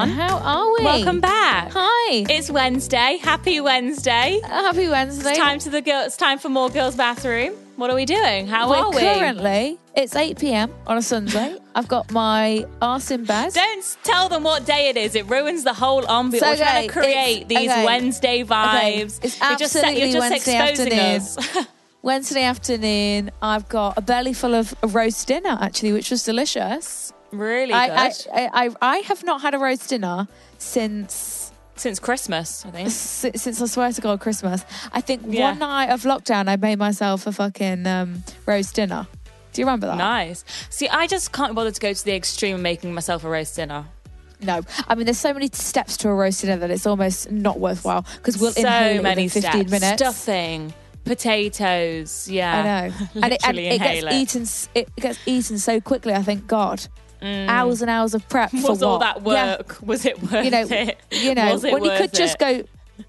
everyone. How are we? Welcome back. Hi. It's Wednesday. Happy Wednesday. Happy Wednesday. It's time to the girl. It's time for more girls' bathroom. What are we doing? How We're are we? currently it's 8 p.m. on a Sunday. I've got my arse in bed. Don't tell them what day it is. It ruins the whole ambiance. It's We're trying to create these okay. Wednesday vibes. It's you're just, absolutely you're just Wednesday exposing afternoon. us. Wednesday afternoon, I've got a belly full of roast dinner actually, which was delicious. Really good. I, I, I, I I have not had a roast dinner since Since Christmas, I think. si- since I swear to God Christmas. I think Yeah. one night of lockdown, I made myself a fucking um, roast dinner. Do you remember that? Nice. See, I just can't bother to go to the extreme of making myself a roast dinner. No, I mean, there's so many steps to a roast dinner that it's almost not worthwhile because we'll so inhale it many within 15 steps. minutes. Stuffing, potatoes. Yeah, I know, and it, and it gets inhale it. eaten. It gets eaten so quickly. I thank God. Hours and hours of prep for Mm. Was all that Yeah. work? Was it worth You know, it? you know, Was when you could worth just go.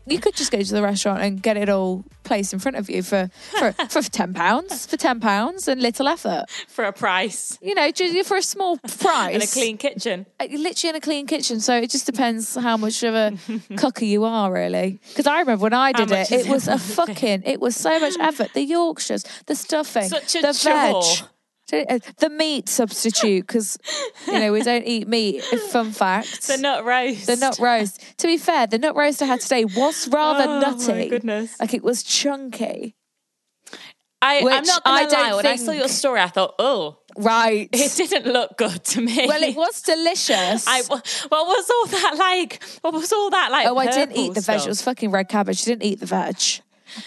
You could just go to the restaurant and get it all placed in front of you for for, for ten pounds, for ten pounds, and little effort. for a price You know, for a small price, in a clean kitchen. Uh, literally in a clean kitchen. So it just depends how much of a cooker you are, really. Because I remember when I did it, it, it was it a fucking, it was so much effort. The Yorkshires, the stuffing, Such a the chore. veg. Uh, The meat substitute, because you know we don't eat meat. Fun fact: The nut roast. the nut roast. To be fair, the nut roast I had today was rather Oh, nutty. my goodness. Like it was chunky. I, I'm not gonna I lie. don't When I saw your story, I thought, oh, Right. it didn't look good to me. well, it was delicious. I, what was all that like? What was all that like? oh, I didn't eat the veg. stuff? It was fucking red cabbage. I didn't eat the veg.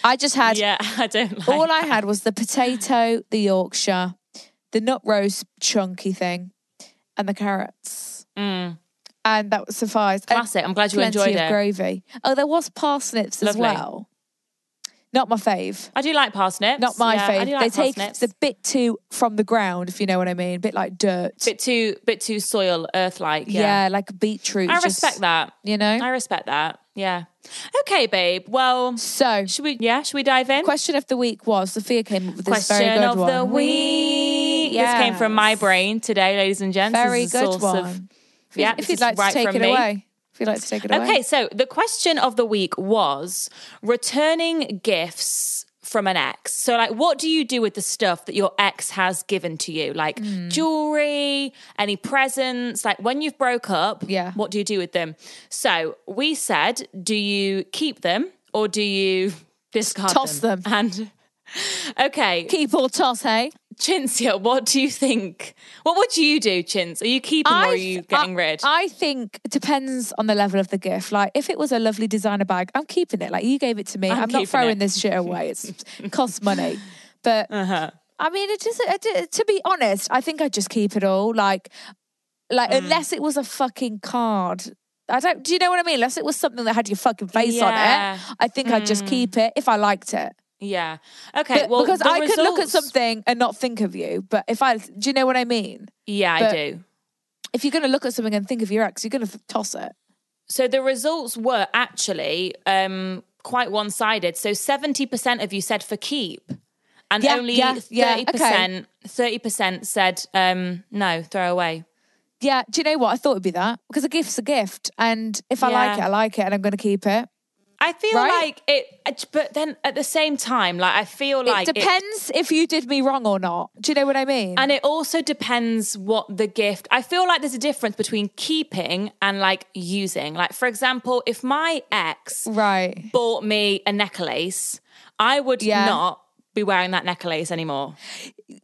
I just had Yeah, I don't like. all I had was the potato, the Yorkshire, the nut roast chunky thing, and the carrots. Mm. And that would suffice. And Classic. I'm glad you enjoyed it. gravy. Oh, there was parsnips as well. Not my fave. I do like parsnips. Not my yeah, fave. do they like take parsnips. the bit too from the ground, if you know what I mean. A bit like dirt. bit too, bit too soil, earth-like. yeah. Yeah, like beetroot. I just, respect that. You know? I respect that. Yeah. Okay, babe. Well, so, should we? Yeah, should we dive in? question of the week was Sophia came up with this Question very good of one. the week. This came from my brain today, ladies and gents. Very good one. Of, If yeah, if you'd like right to take it me. away. If you'd like to take it away. Okay, so the question of the week was returning gifts from an ex. So, like, what do you do with the stuff that your ex has given to you? Like Hmm. jewelry, any presents? Like, when you've broke up, Yeah. what do you do with them? So, we said, do you keep them or do you discard Toss them. And okay, Keep or toss, hey? Cinzia, what do you think? What would you do, Chintz? Are you keeping or are I you getting I, rid? I think it depends on the level of the gift. Like, if it was a lovely designer bag, I'm keeping it. Like, you gave it to me. I'm I'm, not throwing it. this shit away. It's, it costs money. But uh-huh. I mean, it just, it, to be honest, I think I'd just keep it all. Like, like Mm. unless it was a fucking card. I don't, do you know what I mean? Unless it was something that had your fucking face on it, I think I'd just keep it if I liked it. Yeah. Okay. But- well, because I could look at something and not think of you. But if I, do you know what I mean? Yeah, but- I do. If you're going to look at something and think of your ex, you're going to toss it. So the results were actually um, quite one sided. So 70% of you said for keep, and Yeah, only yeah, yeah, thirty percent thirty percent said um, no, throw away. Yeah, do you know what? I thought it'd be that because a gift's a gift, and if I like it, I like it, and I'm going to keep it. I feel Right? like it, but then at the same time, like I feel like it depends if you did me wrong or not. Do you know what I mean? And it also depends what the gift. I feel like there's a difference between keeping and like using. Like for example, if my ex right. bought me a necklace, I would Yeah. not be wearing that necklace anymore.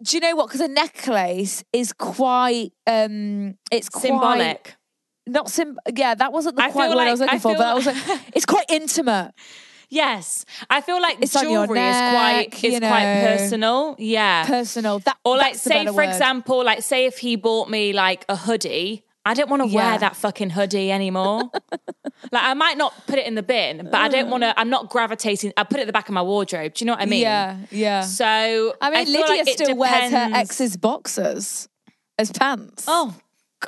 Do you know what? Because a necklace is quite. um It's quite, Symbolic. Not sim. Yeah, that wasn't the I quite feel word I was looking I for, but that was like, it's quite intimate. Yes, I feel like It's jewelry is quite is you quite know. personal. Yeah, Personal. That or like say for word. example, like say if he bought me like a hoodie. I don't want to Yeah. wear that fucking hoodie anymore. like I might not put it in the bin, but I don't mm. want to. I'm not gravitating. I put it at the back of my wardrobe. Do you know what I mean? Yeah, yeah. So I mean, feel Lydia like still wears her ex's boxers as pants. Oh,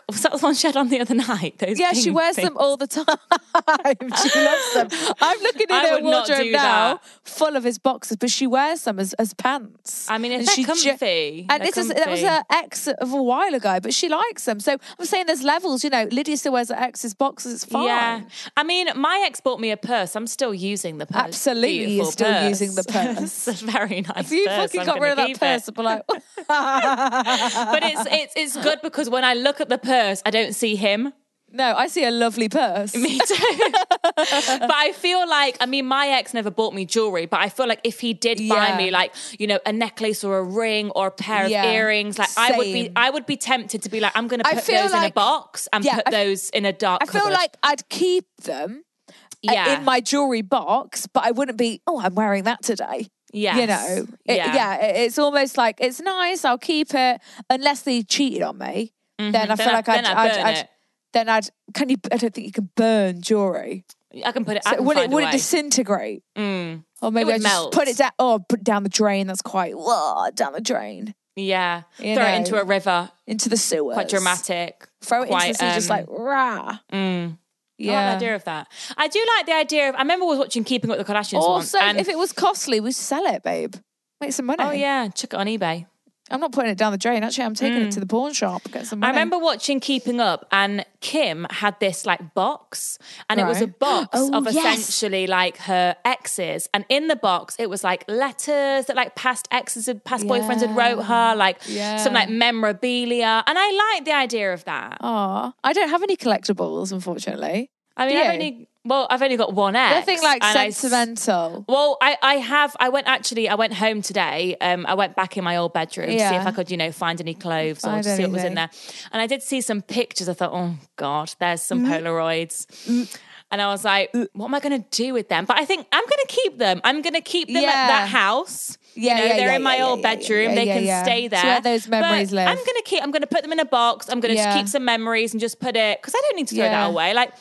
was that the one she had on the other night? Those Yeah, she wears things? them all the time. she loves them. I'm looking in I her wardrobe now, that. full of his boxes, but she wears them as, as pants. I mean, And they're comfy, and they're this is that was her ex of a while ago, but she likes them. So I'm saying there's levels. You know, Lydia still wears her ex's boxes. It's fine. Yeah, I mean, my ex bought me a purse. I'm still using the purse. Absolutely, you're still purse. using the purse. it's a very nice. If you purse. fucking I'm got rid of that purse. I'd be like, but it's it's it's good because when I look at the purse, I don't see him. no, I see a lovely purse. Me too. but I feel like, I mean, my ex never bought me jewelry, but I feel like if he did buy Yeah. me, like, you know, a necklace or a ring or a pair Yeah. of earrings, like, I would be, I would be tempted to be like, I'm going to put those in a box and Yeah, put I those in a dark. I feel cupboard. like I'd keep them uh, yeah, in my jewelry box, but I wouldn't be, oh, I'm wearing that today. yes. You know, It- yeah. yeah, it- it's almost like it's nice. I'll keep it unless they cheated on me. Then I Then feel I- like I'd, I'd, I'd, it. then I'd. Can you? I don't think you can burn jewelry. I can put it. So it? find a Would it disintegrate? Mm. Or maybe I just melt. put it down. Oh, put it down the drain. That's quite whoa, down the drain Yeah, You throw know. it into a river. into the sewers. Quite dramatic. Throw it quite, into the sea, just um, like rah. Mm. I like Yeah. the idea of that. I do like the idea of. I remember I was watching Keeping Up with the Kardashians once. Also, and, if it was costly, we sell it, babe. Make some money. oh yeah, chuck it on eBay. I'm not putting it down the drain. Actually, I'm taking it to mm. the pawn shop. Get some I remember watching Keeping Up, and Kim had this like box, and it was a box Oh, of yes. essentially like her exes, and in the box it was like letters that like past exes and past boyfriends had wrote her, like Yeah. some like memorabilia, and I like the idea of that. Aw, I don't have any collectibles, unfortunately. I mean, I've only well, I've only got one ex. Nothing like and I sentimental. Well, I, I have. I went actually. I went home today. Um, I went back in my old bedroom to see if I could, you know, find any clothes or Find see what was in there. And I did see some pictures. I thought, oh God, there's some Mm-hmm. Polaroids. And I was like, what am I going to do with them? But I think I'm going to keep them. I'm going to keep them at that house. Yeah, you know, yeah, they're yeah, in my yeah, old yeah, yeah, bedroom. yeah, they yeah, can yeah. stay there. where those memories But live. I'm going to keep. I'm going to put them in a box. I'm going to Yeah. keep some memories and just put it because I don't need to throw Yeah. that away. Like.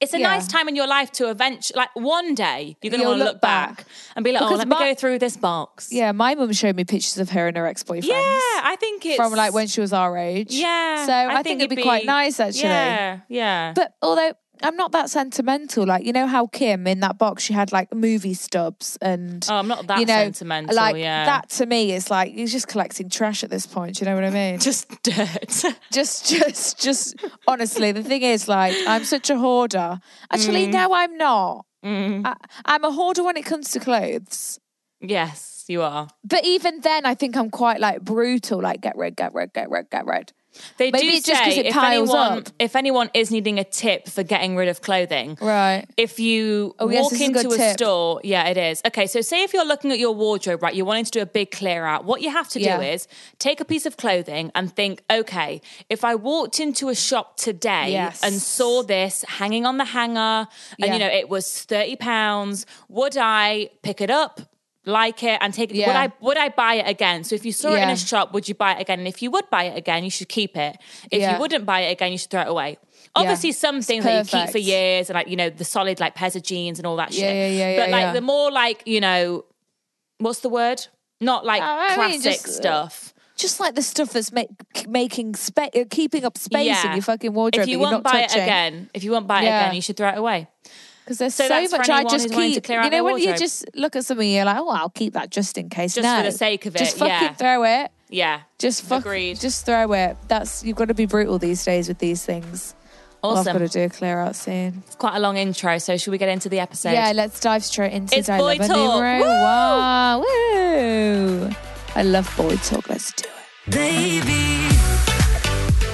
It's a Yeah. nice time in your life to eventually, like one day, you're going to want to look back, back. and be like, oh, let my- me go through this box. Yeah, my mum showed me pictures of her and her ex boyfriends. Yeah, I think it's From like when she was our age. Yeah, So I, think, it'd be, quite nice actually. Yeah, yeah. But although I'm not that sentimental, like you know how Kim in that box she had like movie stubs and Oh, I'm not that you know, sentimental, Like yeah. that to me is like you're just collecting trash at this point. You know what I mean? just dirt. just just just honestly the thing is like i'm such a hoarder actually Mm. no i'm not I, i'm a hoarder when it comes to clothes yes, you are. but even then i think i'm quite like brutal like get rid get rid get rid get rid They Maybe do it's just 'cause say it if piles anyone up. if anyone is needing a tip for getting rid of clothing, right if you Oh, yes, walk this is a into a tip. store, yeah, it is. Okay, so say if you're looking at your wardrobe, right, you're wanting to do a big clear out, what you have to do is take a piece of clothing and think, okay, if I walked into a shop today Yes. and saw this hanging on the hanger and Yeah. you know it was 30 pounds, would I pick it up? Like it and take it. Would I would I buy it again? So if you saw it in a shop, would you buy it again? And if you would buy it again, you should keep it. If Yeah. you wouldn't buy it again, you should throw it away. Obviously, some things that you keep for years and like you know the solid like Pezza jeans and all that shit. Yeah, yeah, yeah, But like yeah. the more like you know, what's the word? Not like Oh, I mean, classic just, uh, stuff. just like the stuff that's make, making space keeping up space in your fucking wardrobe If you won't buy it again, if you won't buy it Yeah. again, you should throw it away. Because there's So so, much I just who's to keep. clear You know when you just look at something, you're like, oh, I'll keep that just in case. Just no, for the sake of it, just fucking yeah. throw it. Yeah. Just fuck, Agreed. Just throw it. That's you've got to be brutal these days with these things. All I've Awesome. got to do a clear out soon. It's quite a long intro, so should we get into the episode? Yeah, let's dive straight into It's boy talk. Numero Woo! Wow, woo! I love boy talk. Let's do it. Baby,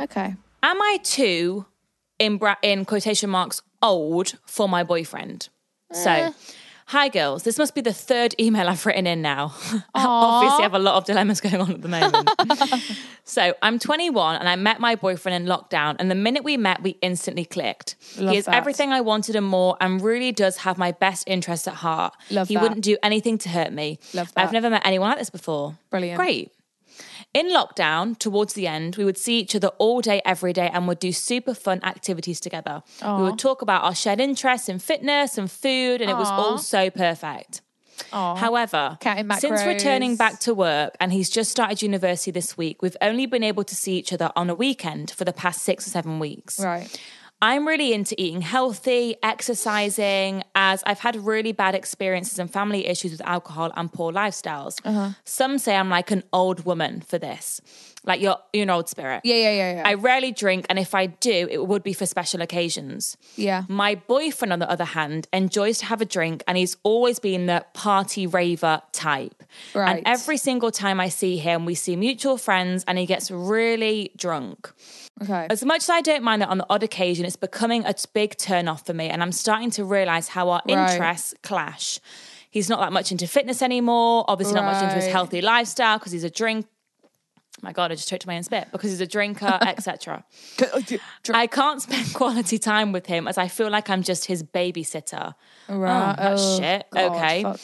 Okay. Am I too, in bra- in quotation marks, old for my boyfriend? So, eh. hi girls. This must be the third email I've written in now. Obviously, I have a lot of dilemmas going on at the moment. so, I'm 21 and I met my boyfriend in lockdown. And the minute we met, we instantly clicked. Love he is that. everything I wanted and more, and really does have my best interests at heart. Love he that. wouldn't do anything to hurt me. Love that. I've never met anyone like this before. Brilliant. Great. In lockdown, towards the end, we would see each other all day, every day, and would do super fun activities together. We would talk about our shared interests in fitness and food, and it was all so perfect. However, since returning back to work and he's just started university this week, we've only been able to see each other on a weekend for the past six or seven weeks. Right. I'm really into eating healthy, exercising, as I've had really bad experiences and family issues with alcohol and poor lifestyles. Uh-huh. Some say I'm like an old woman for this, like you're, you're an old spirit. Yeah, yeah, yeah, yeah. I rarely drink, and if I do, it would be for special occasions. yeah. My boyfriend, on the other hand, enjoys to have a drink and he's always been the party raver type. Right. And every single time I see him, we see mutual friends and he gets really drunk. Okay. As much as I don't mind that on the odd occasion, it's becoming a big turn off for me. And I'm starting to realize how our Right. interests clash. He's not that much into fitness anymore, obviously, not much into his healthy lifestyle because he's a drink. My God, I just choked my own spit because he's a drinker, etc. Uh, I can't spend quality time with him as I feel like I'm just his babysitter. Right. Oh, that's Oh, shit. God, okay. fuck.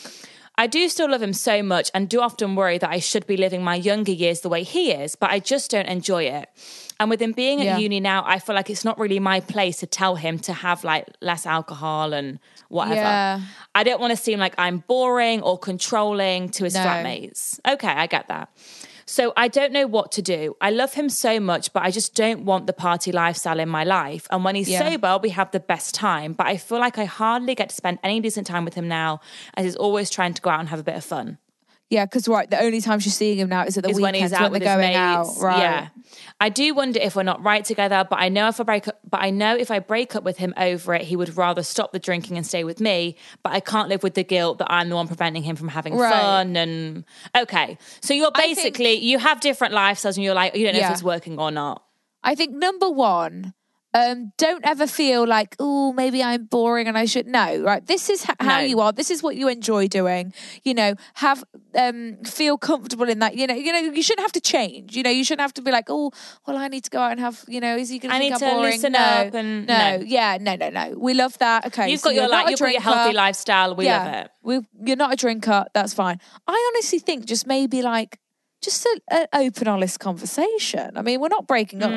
I do still love him so much and do often worry that I should be living my younger years the way he is, but I just don't enjoy it. And with him being at Yeah. uni now, I feel like it's not really my place to tell him to have like less alcohol and whatever. Yeah. I don't want to seem like I'm boring or controlling to his No. flatmates. Okay, I get that. So I don't know what to do. I love him so much, but I just don't want the party lifestyle in my life. And when he's Yeah. sober, we have the best time. But I feel like I hardly get to spend any decent time with him now, as he's always trying to go out and have a bit of fun. Yeah, because right, the only time she's seeing him now is at the is when he's out when with they're going out. mates. Right. Yeah. I do wonder if we're not right together, but I know if I break up but I know if I break up with him over it, he would rather stop the drinking and stay with me. But I can't live with the guilt that I'm the one preventing him from having Right. fun and okay. So you're I think- basically you have different lifestyles and you're like, you don't know Yeah. if it's working or not. I think number one, um, don't ever feel like, oh, maybe I'm boring and I should. No, right. This is how No. you are. This is what you enjoy doing. You know, have um, feel comfortable in that. You know, you know, you shouldn't have to change. You know, you shouldn't have to be like, oh, well, I need to go out and have. You know, is he going I think I'm to boring? loosen no, up and- no, no. yeah, no, no, no. We love that. Okay, You've so got your like you've got your healthy lifestyle. We love it. We, you're not a drinker. That's fine. I honestly think just maybe like just an open, honest conversation. I mean, we're not breaking up,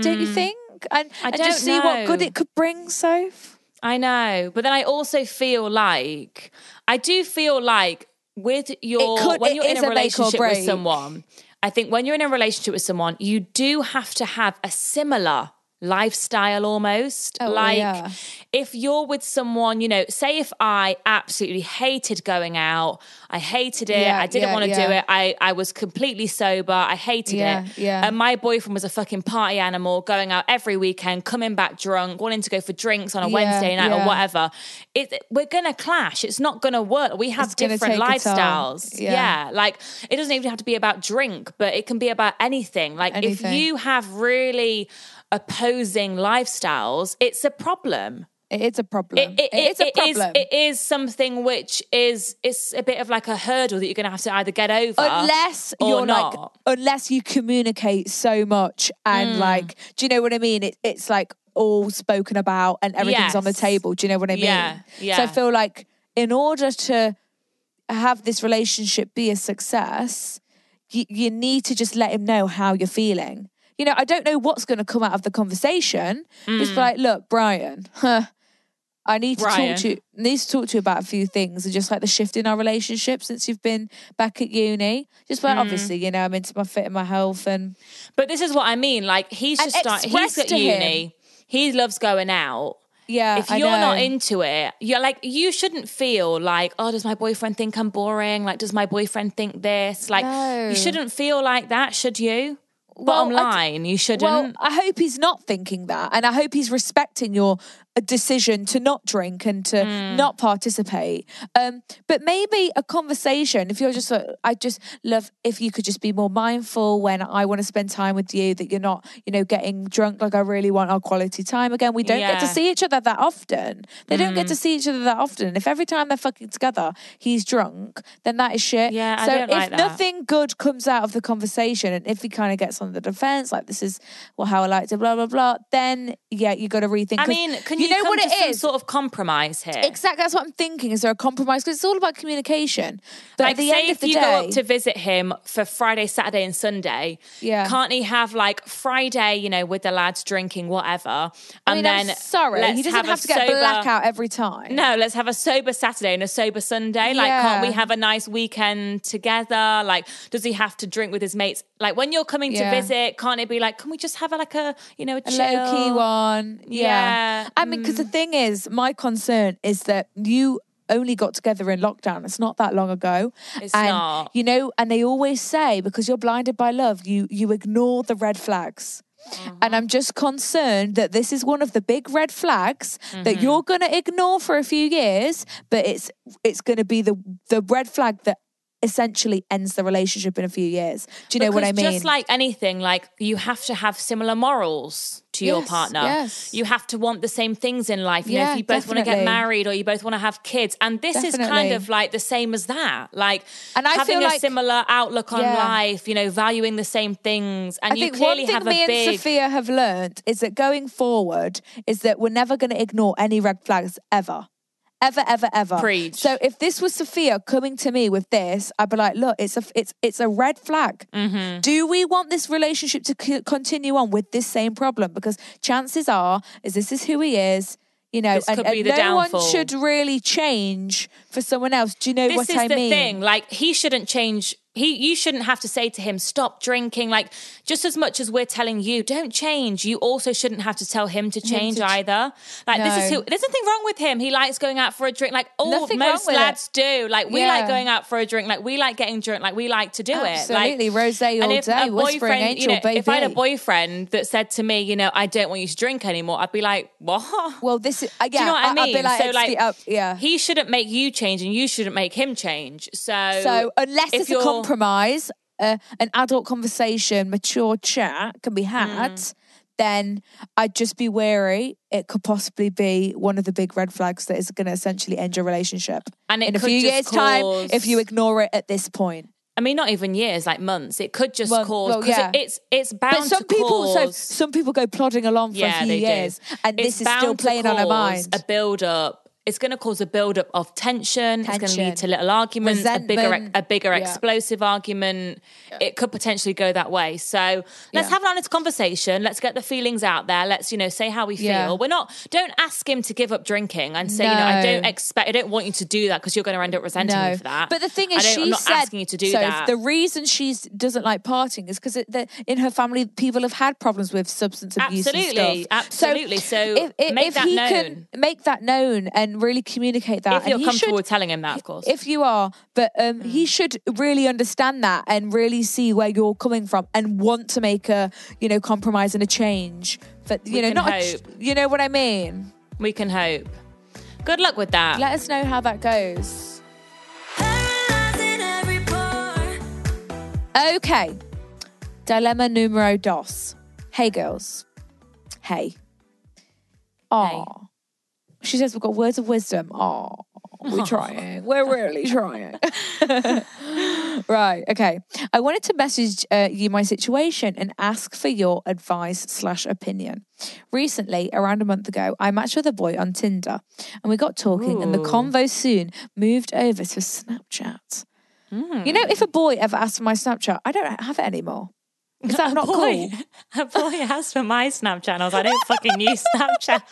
don't you think? And, I and don't just see what good it could bring. Soph? I know, but then I also feel like I do feel like with your could- when you're in a relationship with someone, I think when you're in a relationship with someone, you do have to have a similar lifestyle almost. Oh, like yeah. if you're with someone, you know, say if I absolutely hated going out, I hated it, Yeah, I didn't yeah, want to do it, I, I was completely sober, I hated it. yeah. And my boyfriend was a fucking party animal, going out every weekend, coming back drunk, wanting to go for drinks on a Wednesday night or whatever. It, we're gonna clash. It's not gonna work. We have It's different take a toll. lifestyles. Yeah. Yeah. like it doesn't even have to be about drink, but it can be about anything. Like Anything. if you have really opposing lifestyles, it's a problem. it is a problem. It, it, it is a it is- problem. it is something which is it's a bit of like a hurdle that you're going to have to either get over unless you're not. like unless you communicate so much Mm. and like do you know what i mean it, it's like all spoken about and everything's on the table. Do you know what I mean? Yeah, So I feel like in order to have this relationship be a success, you, you need to just let him know how you're feeling. You know, I don't know what's going to come out of the conversation. Just Mm. be like, look, Brian, huh, I need to Brian. talk to you. Need to talk to you about a few things, and just like the shift in our relationship since you've been back at uni. Just Mm. like, obviously, you know, I'm into my fit and my health, and But this is what I mean. Like he's just starting. He's at to him- uni. He loves going out. yeah, if you're not into it, you're like you shouldn't feel like, oh, does my boyfriend think I'm boring? Like, does my boyfriend think this? Like, No. you shouldn't feel like that, should you? Well, Bottom I d- line, you shouldn't. Well, I hope he's not thinking that, and I hope he's respecting your uh, decision to not drink and to Hmm. not participate. Um, but maybe a conversation. If you're just, like, I just love if you could just be more mindful when I want to spend time with you. That you're not, you know, getting drunk. Like I really want our quality time again. We don't get to see each other that often. They don't get to see each other that often. If every time they're fucking together, he's drunk, then that is shit. Yeah, I so don't if like that. nothing good comes out of the conversation and if he kind of gets on the defense like this is well how i like to blah blah blah then yeah you got to rethink I mean, can you, know come what it some is sort of compromise here? exactly that's what i'm thinking is there a compromise because it's all about communication but like, at the say end if of the you day go up to visit him for Friday, Saturday, and Sunday, Yeah. can't he have like Friday, you know, with the lads drinking, whatever, and I mean, then I'm sorry he doesn't a have, to get sober- blackout every time No, let's have a sober Saturday and a sober Sunday. Like, can't we have a nice weekend together? Like, does he have to drink with his mates? Like, when you're coming Yeah. to visit, can't it be like, can we just have a, like a, you know, a, a low key one yeah, Yeah. i mean because the thing is my concern is that you only got together in lockdown it's not that long ago It's and not. you know and they always say because you're blinded by love you you ignore the red flags Uh-huh. And I'm just concerned that this is one of the big red flags Mm-hmm. that you're going to ignore for a few years, but it's it's going to be the the red flag that essentially ends the relationship in a few years. Do you know what I mean? Just like anything, like you have to have similar morals to your partner. yes. You have to want the same things in life. You know, Yeah, if you both want to get married or you both want to have kids. And this is kind of like the same as that. Like And I having a like- similar outlook on Yeah. life, you know, valuing the same things. And I you think clearly one thing have me a and big Sophia have learned is that going forward is that we're never going to ignore any red flags ever. Ever, ever, ever. Preach. So if this was Sophia coming to me with this, I'd be like, "Look, it's a, it's, it's a red flag. Mm-hmm. Do we want this relationship to c- continue on with this same problem? Because chances are, is this is who he is. You know, This and, and the no one should really change for someone else. Do you know this what is I the mean? thing like he shouldn't change he you shouldn't have to say to him stop drinking like just as much as we're telling you don't change you also shouldn't have to tell him to change to ch- either like this is who there's nothing wrong with him he likes going out for a drink like all most with it. lads do like we Yeah. like going out for a drink like we like getting drunk like we like to do Absolutely. it like Rosé and all if day, a whispering boyfriend, you angel, know, if I had a boyfriend that said to me, you know, I don't want you to drink anymore, I'd be like, what? Well, this is uh, yeah. Do you know what I I'd mean? be like, so like, yeah. he shouldn't make you change, and you shouldn't make him change. So, So unless it's a compromise, uh, an adult conversation, mature chat can be had, Mm. then I'd just be wary. It could possibly be one of the big red flags that is going to essentially end your relationship. And in a few years' time, if you ignore it at this point. I mean, not even years, like months. It could just Well- cause well, yeah. it, it's it's bound But some to people, so cause. some people go plodding along for yeah, a few years, do. and It's this is still playing on our minds. A build up. It's going to cause a buildup of tension. tension. It's going to lead to little arguments, a bigger a bigger Yeah. explosive argument. It could potentially go that way. So let's Yeah. have an honest conversation. Let's get the feelings out there. Let's you know say how we feel. Yeah. We're not. Don't ask him to give up drinking and say you know I don't expect. I don't want you to do that because you're going to end up resenting me for that. But the thing is, she I'm not said, asking you to do so that. The reason she doesn't like partying is because in her family, people have had problems with substance abuse. Absolutely, absolutely. So if, if, make if that he known. can make that known and really communicate that, if you're he comfortable should, telling him that, of course. if you are, but um, Mm. he should really understand that and really see where you're coming from and want to make a you know compromise and a change. But you We know, can not a you know what I mean. we can hope. Good luck with that. Let us know how that goes. Paralyzing every pore. Okay. Dilemma numero dos. Hey, girls. Hey. Aw. She says we've got words of wisdom. Oh, We're trying. We're really trying. right. Okay. I wanted to message uh, you my situation and ask for your advice slash opinion. Recently, around a month ago, I matched with a boy on Tinder, and we got talking, and the convo soon moved over to Snapchat. Hmm. You know, if a boy ever asked for my Snapchat, I don't have it anymore. Is that A not boy, cool? A boy asked for my Snapchat, and I was like, I don't fucking use Snapchat.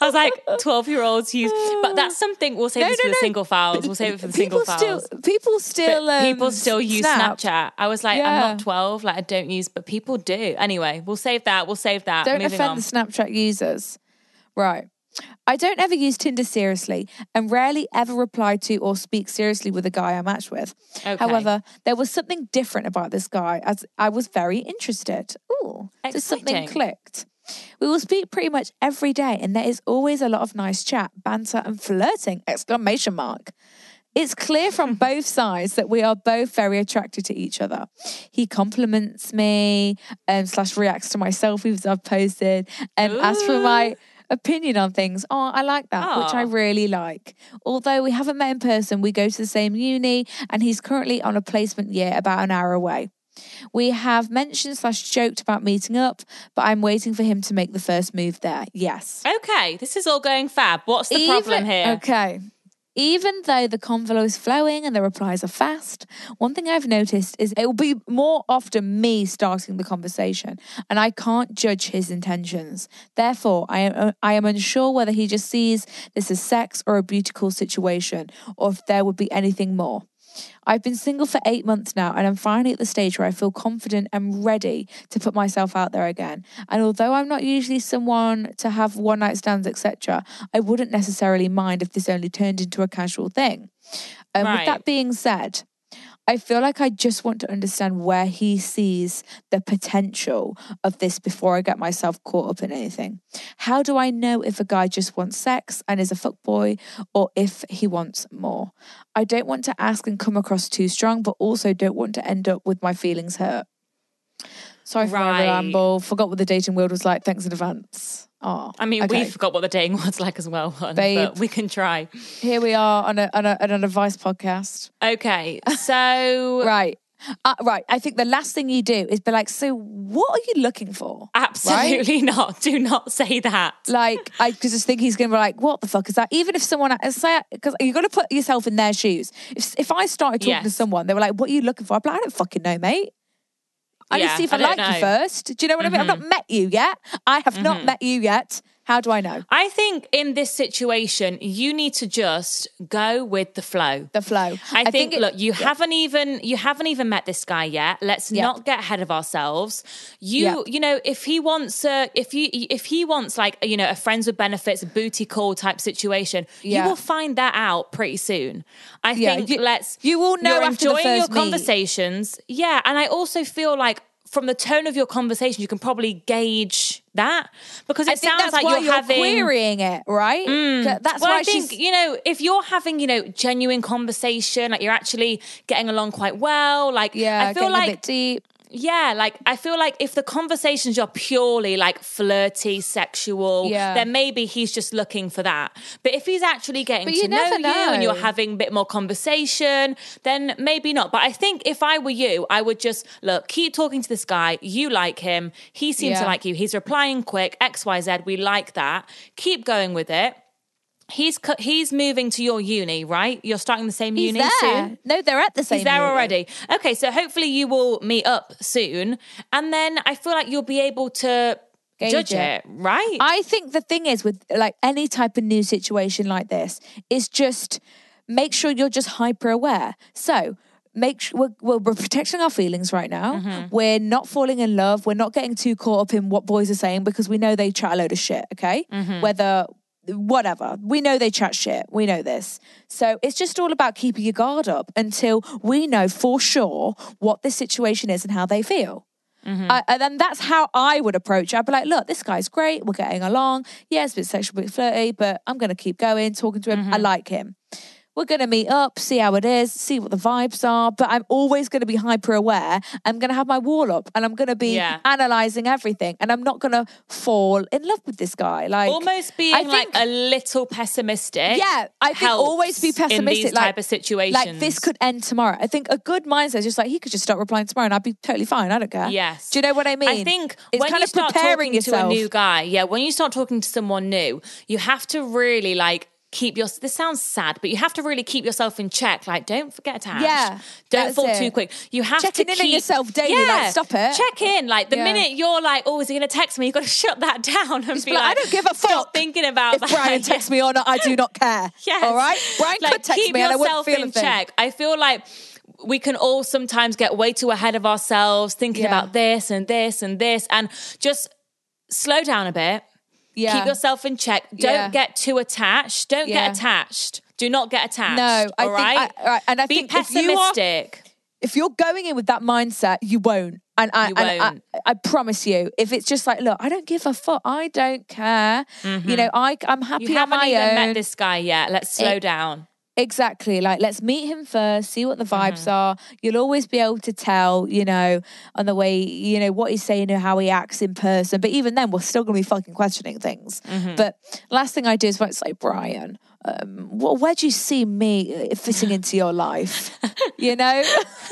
I was like, 12 year olds use, but that's something we'll save No, this no, for the no. single files. We'll save it for the people single still, files. people still, um, people still use snap. Snapchat. I was like, I'm not 12, like I don't use, but people do. Anyway, we'll save that. We'll save that. Don't Moving offend on. the Snapchat users. Right. I don't ever use Tinder seriously and rarely ever reply to or speak seriously with a guy I match with. Okay. However, there was something different about this guy as I was very interested. Ooh, so something clicked. We will speak pretty much every day and there is always a lot of nice chat, banter and flirting exclamation mark. It's clear from both sides that we are both very attracted to each other. He compliments me um, slash reacts to my selfies I've posted and as for my opinion on things. Oh, I like that, which I ah. really like. Although we haven't met in person, we go to the same uni and he's currently on a placement year about an hour away. We have mentioned slash joked about meeting up, but I'm waiting for him to make the first move there. Yes. Okay, this is all going fab. What's the problem here? Okay. Even though the convo is flowing and the replies are fast, one thing I've noticed is it will be more often me starting the conversation, and I can't judge his intentions. Therefore, I am uh, I am unsure whether he just sees this as sex or a beautiful situation, or if there would be anything more. I've been single for eight months now, and I'm finally at the stage where I feel confident and ready to put myself out there again. And although I'm not usually someone to have one night stands, etc., I wouldn't necessarily mind if this only turned into a casual thing. Um, With that being said, I feel like I just want to understand where he sees the potential of this before I get myself caught up in anything. How do I know if a guy just wants sex and is a fuckboy or if he wants more? I don't want to ask and come across too strong, but also don't want to end up with my feelings hurt. Sorry for my Right. ramble. Forgot what the dating world was like. Thanks in advance. Oh, I mean, okay. we forgot what the dating was like as well, hon, Babe. but we can try. Here we are on a on, a, on an advice podcast. Okay, so Right. Uh, right. I think the last thing you do is be like, so what are you looking for? absolutely not. Do not say that. Like, I just think he's going to be like, what the fuck is that? Even if someone, uh, say, because you got to put yourself in their shoes. If, if I started talking to someone, they were like, what are you looking for? I'd be like, I don't fucking know, mate. I need Yeah, to see if I, I like you know. Mm-hmm. first. Do you know what I mean? I've not met you yet. I have not met you yet. How do I know? I think in this situation, you need to just go with the flow. The flow. I, think, it- look, you haven't even you haven't even met this guy yet. Let's Yep. not get ahead of ourselves. You Yep. you know, if he wants a if you if he wants like you know a friends with benefits, a booty call type situation, Yeah. you will find that out pretty soon. I Yeah, think you- let's you will know after the enjoying your meet. conversations. Yeah, and I also feel like from the tone of your conversation, you can probably gauge that because it sounds that's like why you're, you're having querying it, right? Mm. That's well, why I think she's. you know if you're having you know genuine conversation, like you're actually getting along quite well. Like Yeah, I feel like deep. Yeah, like I feel like if the conversations are purely like flirty, sexual, Yeah. then maybe he's just looking for that. But if he's actually getting to know, never you and you're having a bit more conversation, then maybe not. But I think if I were you, I would just look, keep talking to this guy. You like him. He seems to like you. He's replying quick. X, Y, Z. We like that. Keep going with it. He's cu- he's moving to your uni, right? You're starting the same He's uni there. soon. No, they're at the same. He's there uni. already. Okay, so hopefully you will meet up soon, and then I feel like you'll be able to judge it. it, right? I think the thing is with like any type of new situation like this is just make sure you're just hyper aware. So make sure we're, we're, we're protecting our feelings right now. Mm-hmm. We're not falling in love. We're not getting too caught up in what boys are saying because we know they chat a load of shit. Okay, Mm-hmm. whether whatever we know they chat shit we know this so it's just all about keeping your guard up until we know for sure what this situation is and how they feel mm-hmm. I, and then that's how I would approach it. I'd be like, look, this guy's great. We're getting along. Yeah, it's a bit sexual, a bit flirty, but I'm going to keep going, talking to him. I mm-hmm. like him. We're going to meet up, see how it is, see what the vibes are. But I'm always going to be hyper aware. I'm going to have my wall up and I'm going to be Yeah. analyzing everything. And I'm not going to fall in love with this guy. Like Almost being I like think- a little pessimistic. yeah, I think always be pessimistic. in these like, type of situations. Like this could end tomorrow. I think a good mindset is just like he could just start replying tomorrow and I'd be totally fine. I don't care. Yes. Do you know what I mean? I think it's when kind you of start preparing talking yourself. to a new guy, yeah, when you start talking to someone new, you have to really like keep your. This sounds sad, but you have to really keep yourself in check. Like, don't forget attached. Yeah, don't fall it. too quick. You have Checking to in on keep yourself daily, like, stop it. Check in. Like the Yeah. minute you're like, oh, is he going to text me? You've got to shut that down and Just be like, I don't give a fuck. Thinking about if that. Brian Yeah. texts me or not, I do not care. Yes. All right? Brian like, could text keep me and I wouldn't yourself feel in thing. check. I feel like we can all sometimes get way too ahead of ourselves, thinking Yeah. about this and this and this, and just slow down a bit. Yeah. Keep yourself in check. Don't Yeah. get too attached. Don't Yeah. get attached. Do not get attached. No, I all think- right? I- right, and I Be think if you are- pessimistic. if you're going in with that mindset, you won't. And I, and I. I promise you, if it's just like, look, I don't give a fuck, I don't care. You know, I, I'm happy Mm-hmm. you on haven't my even own. met this guy yet. Let's slow It- down. Exactly. Like, let's meet him first, see what the vibes Mm-hmm. are. You'll always be able to tell, you know, on the way, you know, what he's saying or how he acts in person. But even then, we're still going to be fucking questioning things. Mm-hmm. But last thing I do is when it's like, Brian, um, wh- where do you see me uh, fitting into your life? You know?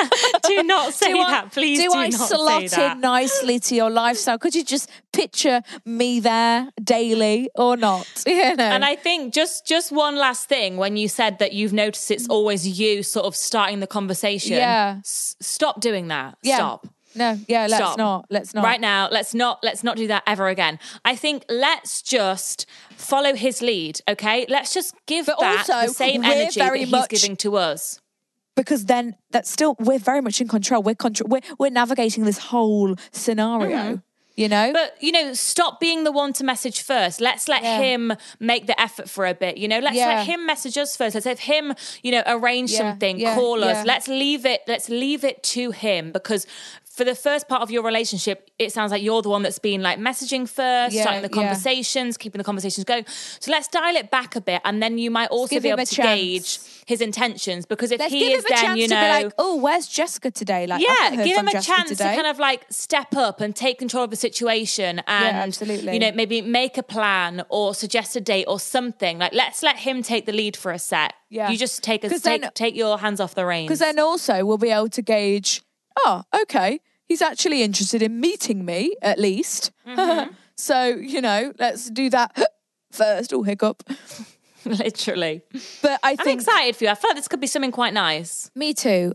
do not say do I, that. Please do do, I slot in nicely to your lifestyle? Could you just picture me there daily or not? You know? And I think just just one last thing when you said that you've noticed it's always you sort of starting the conversation. Yeah. S- stop doing that. yeah. Stop. No, yeah, let's Stop. not. Let's not. Right now, let's not let's not do that ever again. I think let's just follow his lead, okay? Let's just give But back also, the same energy that he's much- giving to us. because then that's still we're very much in control. We're control. We're we're navigating this whole scenario. You know. Mm-hmm. But you know, stop being the one to message first. Let's let Yeah. him make the effort for a bit. You know, let's Yeah. let him message us first. Let's have him, you know, arrange Yeah, something, call us. Let's leave it. Let's leave it to him because. For the first part of your relationship, it sounds like you're the one that's been like messaging first, Yeah, starting the yeah. conversations, keeping the conversations going. So let's dial it back a bit, and then you might also be able to chance. gauge his intentions. Because if Let's he give is him a then, you to know, be like, oh, where's Jessica today? Like, yeah, give him a Jessica chance today. to kind of like step up and take control of the situation and absolutely. you know maybe make a plan or suggest a date or something like let's let him take the lead for a set Yeah. you just take a take, then- take your hands off the reins Because then also we'll be able to gauge, oh, okay, he's actually interested in meeting me at least. Mm-hmm. so, you know, let's do that first. Oh, hiccup. literally But I i'm excited for you i feel like this could be something quite nice me too.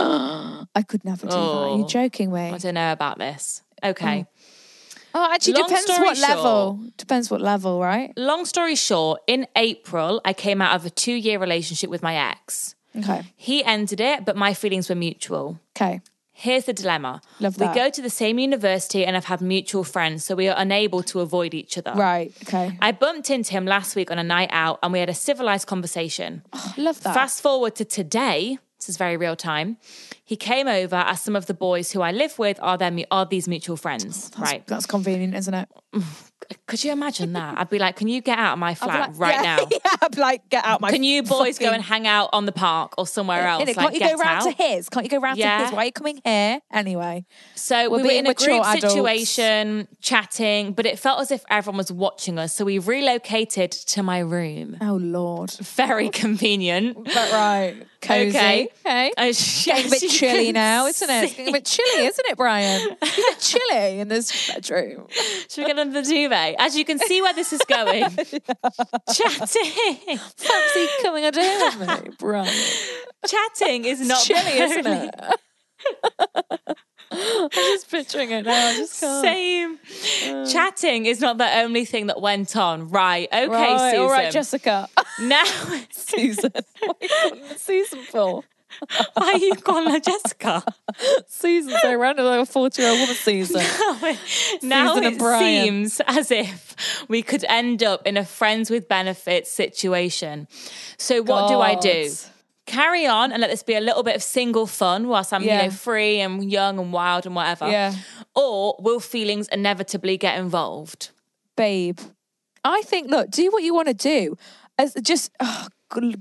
I could never do that. Are you Oh. joking me? i don't know about this okay mm. Oh, actually, Long depends story what level. Depends what level, right? long story short in april i came out of a two year relationship with my ex Okay. he ended it but my feelings were mutual Okay. Here's the dilemma. Love that. we go to the same university and have had mutual friends, so we are unable to avoid each other. Right. Okay. I bumped into him last week on a night out and we had a civilized conversation. Oh, love that. Fast forward to today, this is very real time. He came over as some of the boys who I live with are their are these mutual friends, right? That's convenient, isn't it? Could you imagine that? I'd be like, "Can you get out of my flat like, right yeah, now? yeah, I'd be like, get out my. Can you boys go and hang out on the park or somewhere else? Like, Can't you go round out? to his? Can't you go round to his? Why are you coming here anyway? So We're we were in a group adults. situation, chatting, but it felt as if everyone was watching us. So we relocated to my room. Oh Lord, Very convenient. but right, cozy. Okay. okay. Uh, It's getting a bit chilly now, isn't it? It's getting a bit chilly, isn't it, Brian? It's a bit chilly in this bedroom. Should we get under the duvet? As you can see where this is going. Chatting. Fancy coming under here with me, Brian? Chatting is not chilly, isn't it? I'm just picturing it now. I just can't. Same. Uh. Chatting is not the only thing that went on. Right. Okay, right, Susan. all right, Jessica. now, Susan. What are you calling the Susan for? Why are you calling her Jessica? Susan so random, like a 40 year old woman, Susan. now Susan it seems as if we could end up in a friends with benefits situation. So what do I do? Carry on and let this be a little bit of single fun whilst I'm, you know, free and young and wild and whatever. Yeah. Or will feelings inevitably get involved? Babe, I think, look, do what you want to do. As just, oh,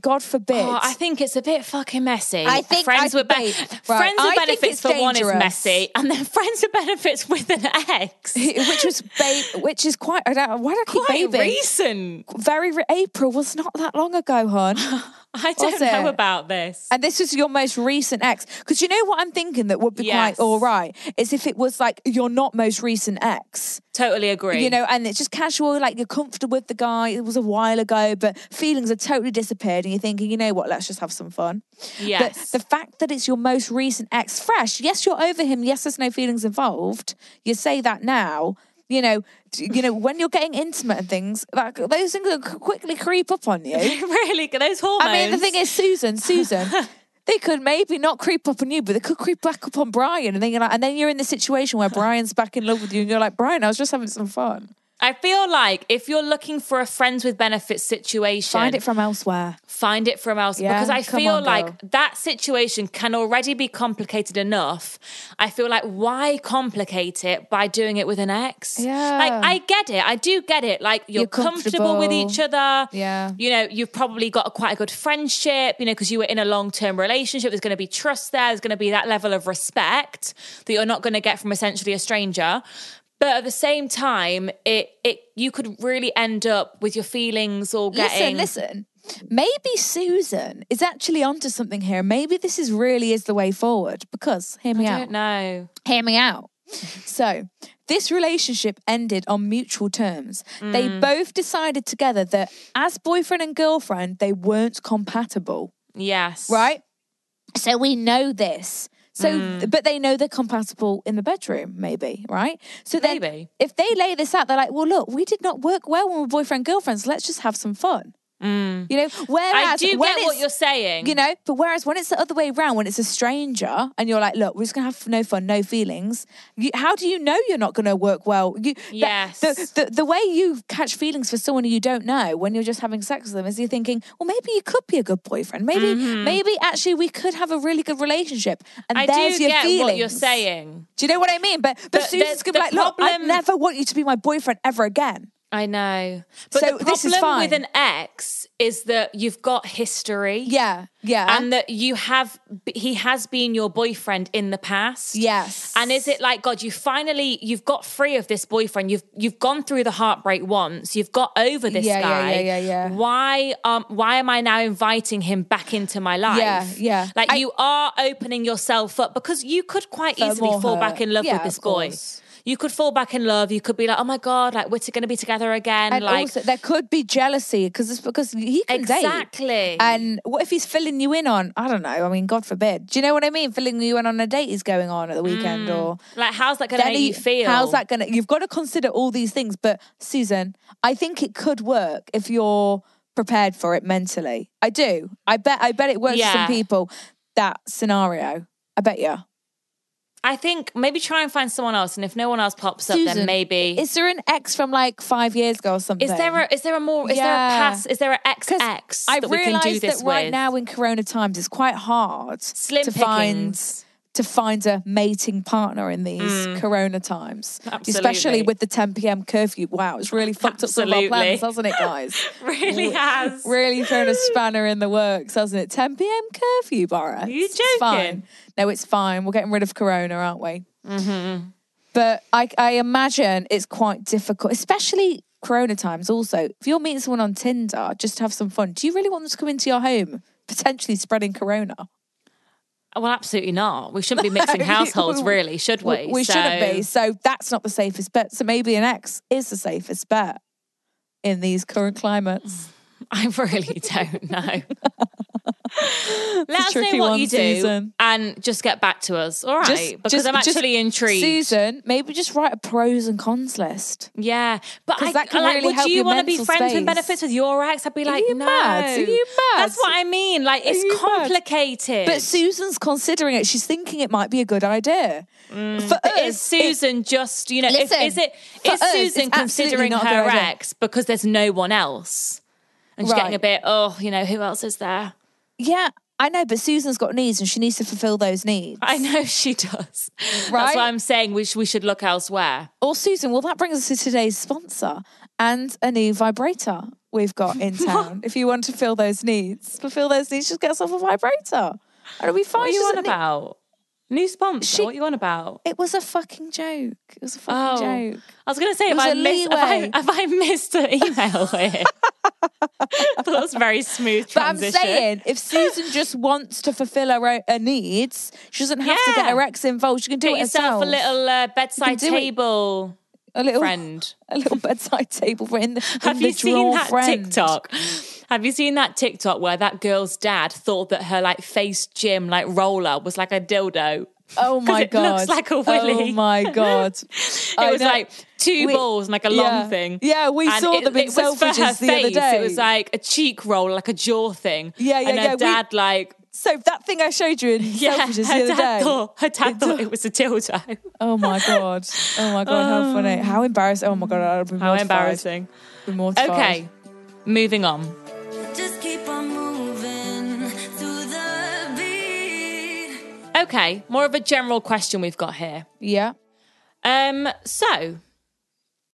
God forbid. Oh, I think it's a bit fucking messy. I think- friends I- with be- babe, friends with I benefits it's for one is messy, and then friends with benefits with an ex. which was babe, which is quite. I don't. Why do I keep Quite baby? recent. Very re- April was not that long ago, hon. I don't Was know it? about this. And this is your most recent ex. Because you know what I'm thinking that would be Yes. quite all right is if it was like your not most recent ex. Totally agree. You know, and it's just casual, like you're comfortable with the guy. It was a while ago, but feelings are totally disappeared, and you're thinking, you know what, let's just have some fun. Yes. But the fact that it's your most recent ex, fresh, yes, you're over him. Yes, there's no feelings involved. You say that now. You know, you know when you're getting intimate and things, like those things will quickly creep up on you. really, those hormones. I mean, the thing is, Susan, Susan, they could maybe not creep up on you, but they could creep back up on Brian, and then you're like, and then you're in the situation where Brian's back in love with you, and you're like, Brian, I was just having some fun. I feel like if you're looking for a friends with benefits situation, Find it from elsewhere. find it from elsewhere Yeah, because I feel on, like girl. that situation can already be complicated enough. I feel like why complicate it by doing it with an ex? Yeah. Like I get it. I do get it. Like you're, You're comfortable with each other. Yeah. You know, you've probably got a, quite a good friendship, you know, because you were in a long-term relationship. There's going to be trust there. There's going to be that level of respect that you're not going to get from essentially a stranger. But at the same time, it it you could really end up with your feelings all getting Listen, listen. Maybe Susan is actually onto something here. Maybe this is really is the way forward. Because hear me out. I out. don't know. Hear me out. So, this relationship ended on mutual terms. They Mm. both decided together that as boyfriend and girlfriend, they weren't compatible, Yes. right? So, we know this. So, Mm. but they know they're compatible in the bedroom, maybe, right? So then, Maybe. if they lay this out, they're like, "Well, look, we did not work well when we're boyfriend girlfriends. Let's just have some fun." You know, whereas Mm. I do when get what you're saying. you know, but whereas when it's the other way around, when it's a stranger and you're like, look, we're just gonna have no fun, no feelings. You, how do you know you're not gonna work well? You, Yes. The, the the way you catch feelings for someone you don't know when you're just having sex with them is you're thinking, well, maybe you could be a good boyfriend. Maybe maybe actually we could have a really good relationship. And Mm-hmm. I there's do your get feelings. what you're saying. Do you know what I mean? But but, But Susan's gonna be like, look, I never want you to be my boyfriend ever again. I know. But So the problem with an ex is that you've got history. Yeah, yeah. And that you have, he has been your boyfriend in the past. Yes. And is it like God? You finally, you've got free of this boyfriend. You've you've gone through the heartbreak once. You've got over this Yeah, yeah, guy. yeah, yeah, yeah. Why um why am I now inviting him back into my life? Yeah, yeah. Like I- you are opening yourself up because you could quite easily fall hurt. back in love Yeah, with this of boy. course. You could fall back in love. You could be like, oh my god, like we're going to be together again. And like also, there could be jealousy because it's because he can date. exactly. And what if he's filling you in on? I don't know. I mean, God forbid. Do you know what I mean? Filling you in on a date is going on at the weekend, mm. or like, how's that going to make you feel? How's that gonna? You've got to consider all these things. But Susan, I think it could work if you're prepared for it mentally. I do. I bet. I bet it works for some people. That scenario. I bet you. I think maybe try and find someone else, and if no one else pops up, then maybe. Is there an ex from like five years ago or something? Is there a is there a more is there a Yeah. pass is there an ex ex I've that we can realised do this that right with? now in Corona times, it's quite hard Slim to find pickings. To find a mating partner in these corona times. Especially Mm. With the 10 p.m. curfew. Wow, it's really fucked up some of our plans, hasn't it, guys? really has. really thrown a spanner in the works, hasn't it? 10 p.m. curfew, Boris. Are you It's fine. joking? No, it's fine. We're getting rid of Corona, aren't we? Mm-hmm. But I, I imagine it's quite difficult, especially Corona times. Also, if you're meeting someone on Tinder just to have some fun, do you really want them to come into your home, potentially spreading Corona? Oh, well, absolutely not. We shouldn't be mixing households, really, should we? We, shouldn't be. So that's not the safest bet. So maybe an ex is the safest bet in these current climates. I really don't know. Let us know what you do Susan. and just get back to us. All right. Just- because just- I'm actually intrigued. Susan, maybe just write a pros and cons list. Yeah, but I, that can like, really would help you want to be friends space. benefits with your ex? I'd be like, you no. mad? Are you mad? That's what I mean. Like, it's you mad? complicated. But Susan's considering it. She's thinking it might be a good idea. Mm. For us, is Susan just, you know, Listen, is it for us, Susan considering her ex because there's no one else? And she's getting a bit, oh, you know, who else is there? yeah, I know, but Susan's got needs and she needs to fulfill those needs. I know she does. Right? That's why I'm saying we, sh- we should look elsewhere. Or Susan, well, that brings us to today's sponsor and a new vibrator we've got in town. if you want to fill those needs, fulfill those needs, just get yourself a vibrator. And be fine. What are you on about? New sponsor? She- what are you on about? It was a fucking joke. It was a fucking Oh. joke. I was going to say, have was I, have, I, I missed an email here? I thought it was a very smooth transition. But I'm saying, if Susan just wants to fulfill her, her needs, she doesn't have to get her ex involved. She can do Get it yourself herself. a little uh, bedside do it. table a little friend. a little bedside table friend. in the in Have you seen that friend. TikTok? Have you seen that TikTok where that girl's dad thought that her like face gym like roller was like a dildo? Oh my it god! looks like a oh willy. Oh my god! It I was know. like two We- balls and like a long yeah. thing. Yeah, we And saw it, them in was for her Selfridges the face. other day. It was like a cheek roll, like a jaw thing. Yeah, yeah, and her yeah, we- dad like So that thing I showed you in yeah, Selfridges the other day. thought her dad thought it was a dildo. Oh my god! Oh my god! How funny! How embarrassing! Oh my god! I'd be How mortified. embarrassing. Be mortified. Okay, moving on. Just keep on moving through the beat. Okay, more of a general question we've got here. Yeah. Um, so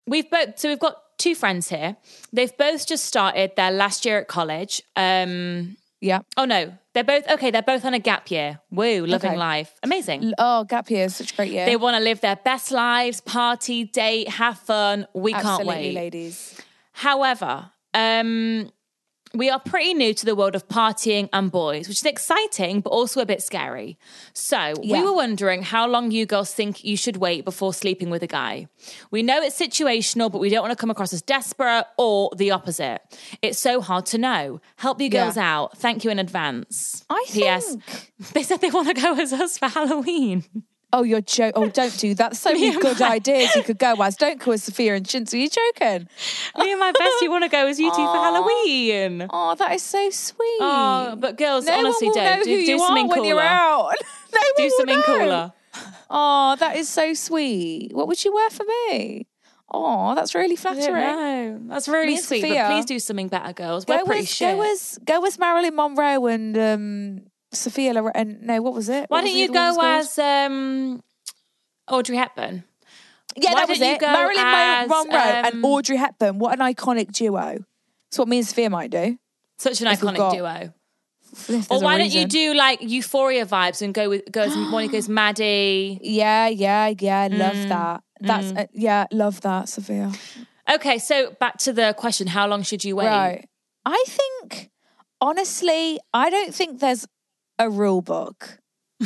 we've both so we've got two friends here. They've both just started their last year at college. Um, Yeah. oh no, they're both okay. They're both on a gap year. Woo, living Okay. life, amazing. Oh, gap year such a great year. They want to live their best lives, party, date, have fun. We can't wait. ladies. However, um, we are pretty new to the world of partying and boys, which is exciting, but also a bit scary. So we were wondering how long you girls think you should wait before sleeping with a guy. We know it's situational, but we don't want to come across as desperate or the opposite. It's so hard to know. Help you girls Yeah. out. Thank you in advance. I P.S. think- They said they want to go as us for Halloween. Oh, you're joking. Oh, don't do that. So many good ideas you could go as. Don't go as Sophia and Cinzia. Are you joking? Me and my bestie want to go as you two for Halloween. Oh, that is so sweet. Oh, but girls, no honestly, one will don't know do, who do you something are when you're out. no Do something know. cooler. Oh, that is so sweet. What would you wear for me? Oh, that's really flattering. know. That's really sweet, Sophia. but please do something better, girls. We're Go pretty as, shit. go as go as Marilyn Monroe and um, Sophia Loren. No, what was it? Why what don't you go as um, Audrey Hepburn? Yeah, why that was it. go Marilyn as, Monroe and um, Audrey Hepburn. What an iconic duo. That's what me and Sophia might do. Such an iconic got- duo. Or why don't you do like Euphoria vibes and go with goes Monica goes Maddie? Yeah, yeah, yeah. Love Mm, that. That's uh, yeah, love that, Sophia. Okay, so back to the question: How long should you wait? Right. I think honestly, I don't think there's a rule book.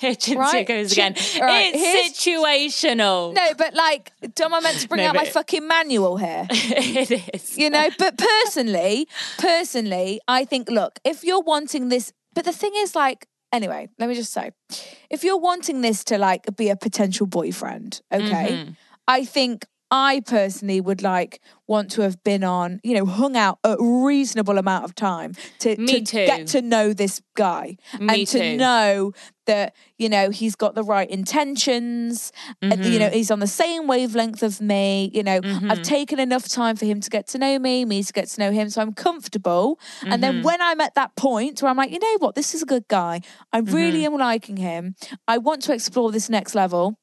Cinzia Right, goes again. right, it's situational. No, but like, am I meant to bring No, out my fucking manual here? it is. you know but personally personally i think look if you're wanting this but the thing is like anyway let me just say if you're wanting this to like be a potential boyfriend okay Mm-hmm. i think I personally would like want to have been on, you know, hung out a reasonable amount of time to, to get to know this guy Me and to too. know that, you know, he's got the right intentions, and, Mm-hmm. you know, he's on the same wavelength of me, you know, I've taken enough time for him to get to know me, me to get to know him, so I'm comfortable. And Mm-hmm. then when I'm at that point where I'm like, you know what, this is a good guy, I really Mm-hmm. am liking him, I want to explore this next level.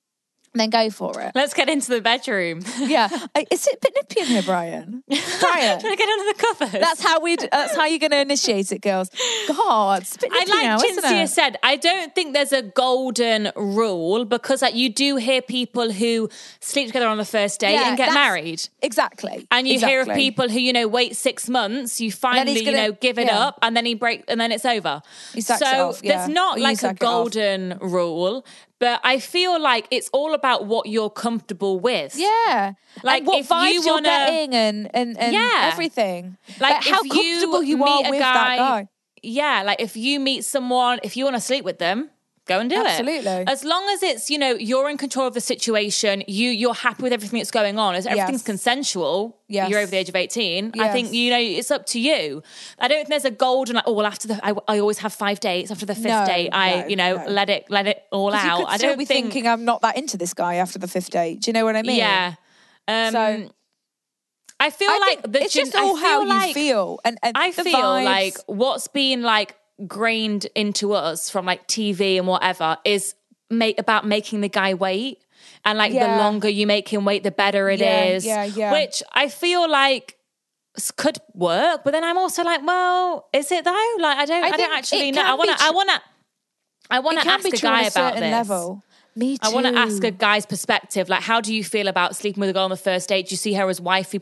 Then go for it. Let's get into the bedroom. Yeah, uh, is it a bit nippy in here, Brian? Brian, Can I get under the covers? that's how we. That's how you're going to initiate it, girls. God, it's a bit I like now, isn't Cinzia it? said, I don't think there's a golden rule because like you do hear people who sleep together on the first date Yeah, and get married. Exactly. And you hear of people who, you know, wait six months, you finally, you gonna- know, give it yeah. up and then he break and then it's over. Sacks it so off, yeah. there's not Or like a sack it off. golden rule, but I feel like it's all about what you're comfortable with. Yeah, Like, and what if vibes you you're wanna- getting and and, and Yeah. everything. Like, how comfortable you, meet are a with that guy. Yeah, like if you meet someone, if you want to sleep with them, go and do Absolutely. it. Absolutely. As long as it's, you know, you're in control of the situation, you you're happy with everything that's going on, as everything's Yes. consensual. Yes. You're over the age of 18. I think, you know, it's up to you. I don't think there's a golden like, oh well after the I, I always have five dates. After the fifth No, date, I, no, you know, no. let it let it all out. I don't be think thinking I'm not that into this guy after the fifth date. Do you know what I mean? Yeah. Um So- I feel I like the it's just all how you like- feel, and, and I feel vibes. like what's been like grained into us from like TV and whatever is make about making the guy wait. And like the longer you make him wait, the better it is. Yeah, yeah, yeah. Which I feel like could work, but then I'm also like, well, is it though? Like I don't, I I, don't actually know. I want to, I want to, I want to ask a guy about this. level. Me too. I want to ask a guy's perspective. Like, how do you feel about sleeping with a girl on the first date? Do you see her as wifey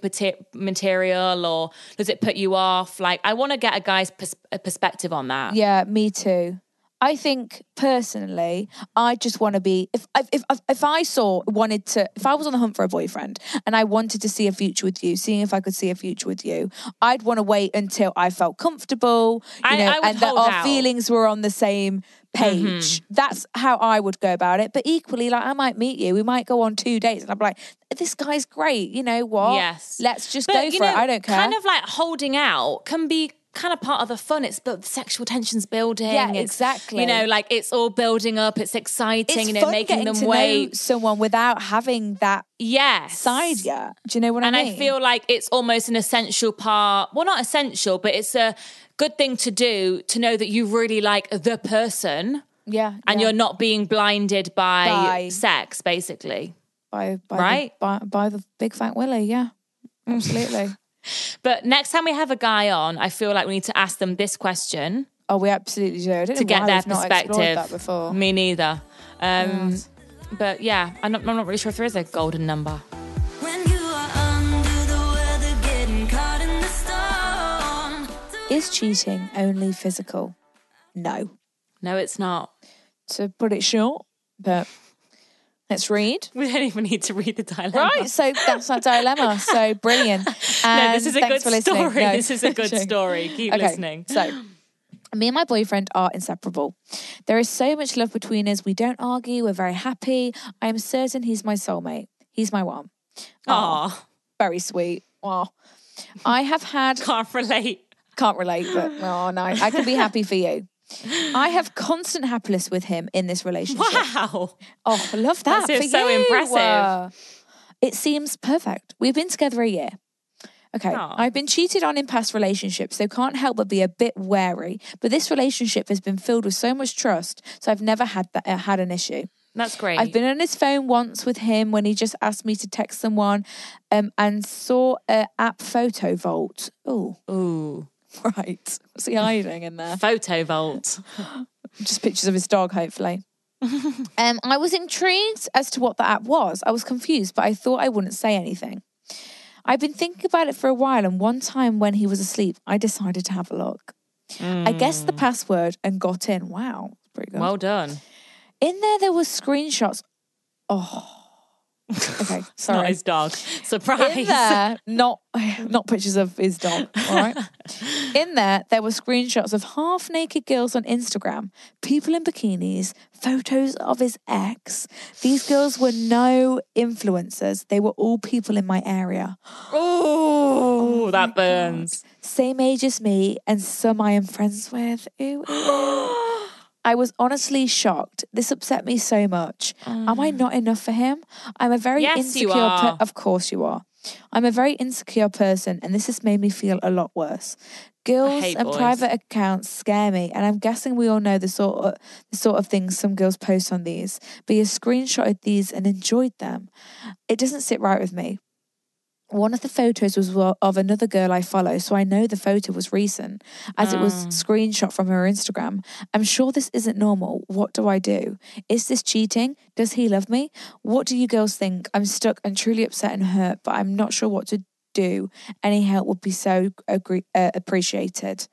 material, or does it put you off? Like, I want to get a guy's pers- a perspective on that. Yeah, me too. I think personally, I just want to be. If if if if I saw wanted to, if I was on the hunt for a boyfriend and I wanted to see a future with you, seeing if I could see a future with you, I'd want to wait until I felt comfortable, you I- know, I and that our out. feelings were on the same page. Mm-hmm. That's how I would go about it. But equally, like I might meet you, we might go on two dates, and I'm like, this guy's great. You know what? Yes. let's just But, go you for it. know, I don't care. Kind of like holding out can be kind of part of the fun. It's the sexual tensions building. Yeah, It's, exactly. You know, like it's all building up. It's exciting. it's you know, fun making them to know wait. someone without having that Yes. side yet. Do you know what and I mean? And I feel like it's almost an essential part. Well, not essential, but it's a good thing to do to know that you really like the person yeah, and yeah. you're not being blinded by, By- sex, basically. by, by right? the, by, by the big fat Willie. Yeah, absolutely. But next time we have a guy on, I feel like we need to ask them this question oh, we absolutely do. I don't to know get why their we've not explored perspective. that before. Me neither. Um, But yeah, I'm not, I'm not really sure if there is a golden number. When you are under the weather, getting caught in the storm. Is cheating only physical? No. No, it's not. To put it short, but let's read. We don't even need to read the dilemma. Right, so that's our dilemma. So brilliant. No, this is a good story. No, This is a good story. Keep Okay, listening. So, me and my boyfriend are inseparable. There is so much love between us. We don't argue. We're very happy. I am certain he's my soulmate. He's my one. Aw, Very sweet. Oh, I have had can't relate. can't relate, but oh no, I can be happy for you. I have constant happiness with him in this relationship. Wow. Oh, I love that. That's so you. impressive. It seems perfect. We've been together a year. Okay, Aw. I've been cheated on in past relationships, so can't help but be a bit wary. But this relationship has been filled with so much trust, so I've never had that uh, had an issue. That's great. I've been on his phone once with him when he just asked me to text someone, um, and saw a app photo vault. Oh, Ooh. right. What's he hiding in there? Photo vault. just pictures of his dog, hopefully. um, I was intrigued as to what the app was. I was confused, but I thought I wouldn't say anything. I've been thinking about it for a while, and one time when he was asleep, I decided to have a look. I guessed the password and got in. Wow, pretty good. Well done. in there, there were screenshots. Oh, okay, Not sorry. his dog. Surprise. In there, not not pictures of his dog. All right. In there, there were screenshots of half naked girls on Instagram, people in bikinis, photos of his ex. These girls were no influencers, they were all people in my area. Oh, that burns. Same age as me, and some I am friends with. Ooh, ooh. I was honestly shocked. This upset me so much. Am I mm. not enough for him? I'm a very Yes, you insecure. are. of course, you are. I'm a very insecure person, and this has made me feel a lot worse. Girls and boys. private accounts scare me, and I'm guessing we all know the sort of the sort of things some girls post on these. But you screenshotted these and enjoyed them. It doesn't sit right with me. One of the photos was of another girl I follow, so I know the photo was recent, as it was screenshot from her Instagram. I'm sure this isn't normal. What do I do? Is this cheating? Does he love me? What do you girls think? I'm stuck and truly upset and hurt, but I'm not sure what to do. Any help would be so agree- uh, appreciated.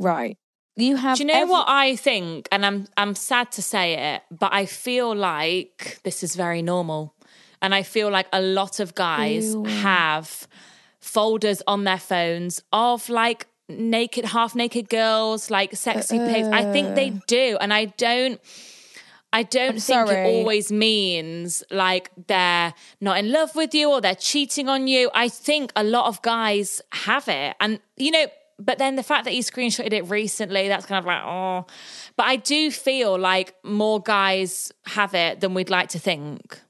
Right. You have. Do you know every- what I think? And I'm I'm sad to say it, but I feel like this is very normal. And I feel like a lot of guys have folders on their phones of like naked, half naked girls, like sexy pics. I think they uh-uh. do. And I don't I don't I'm think sorry. it always means like they're not in love with you or they're cheating on you. I think a lot of guys have it. And, you know, but then the fact that he screenshotted it recently, that's kind of like, oh. But I do feel like more guys have it than we'd like to think.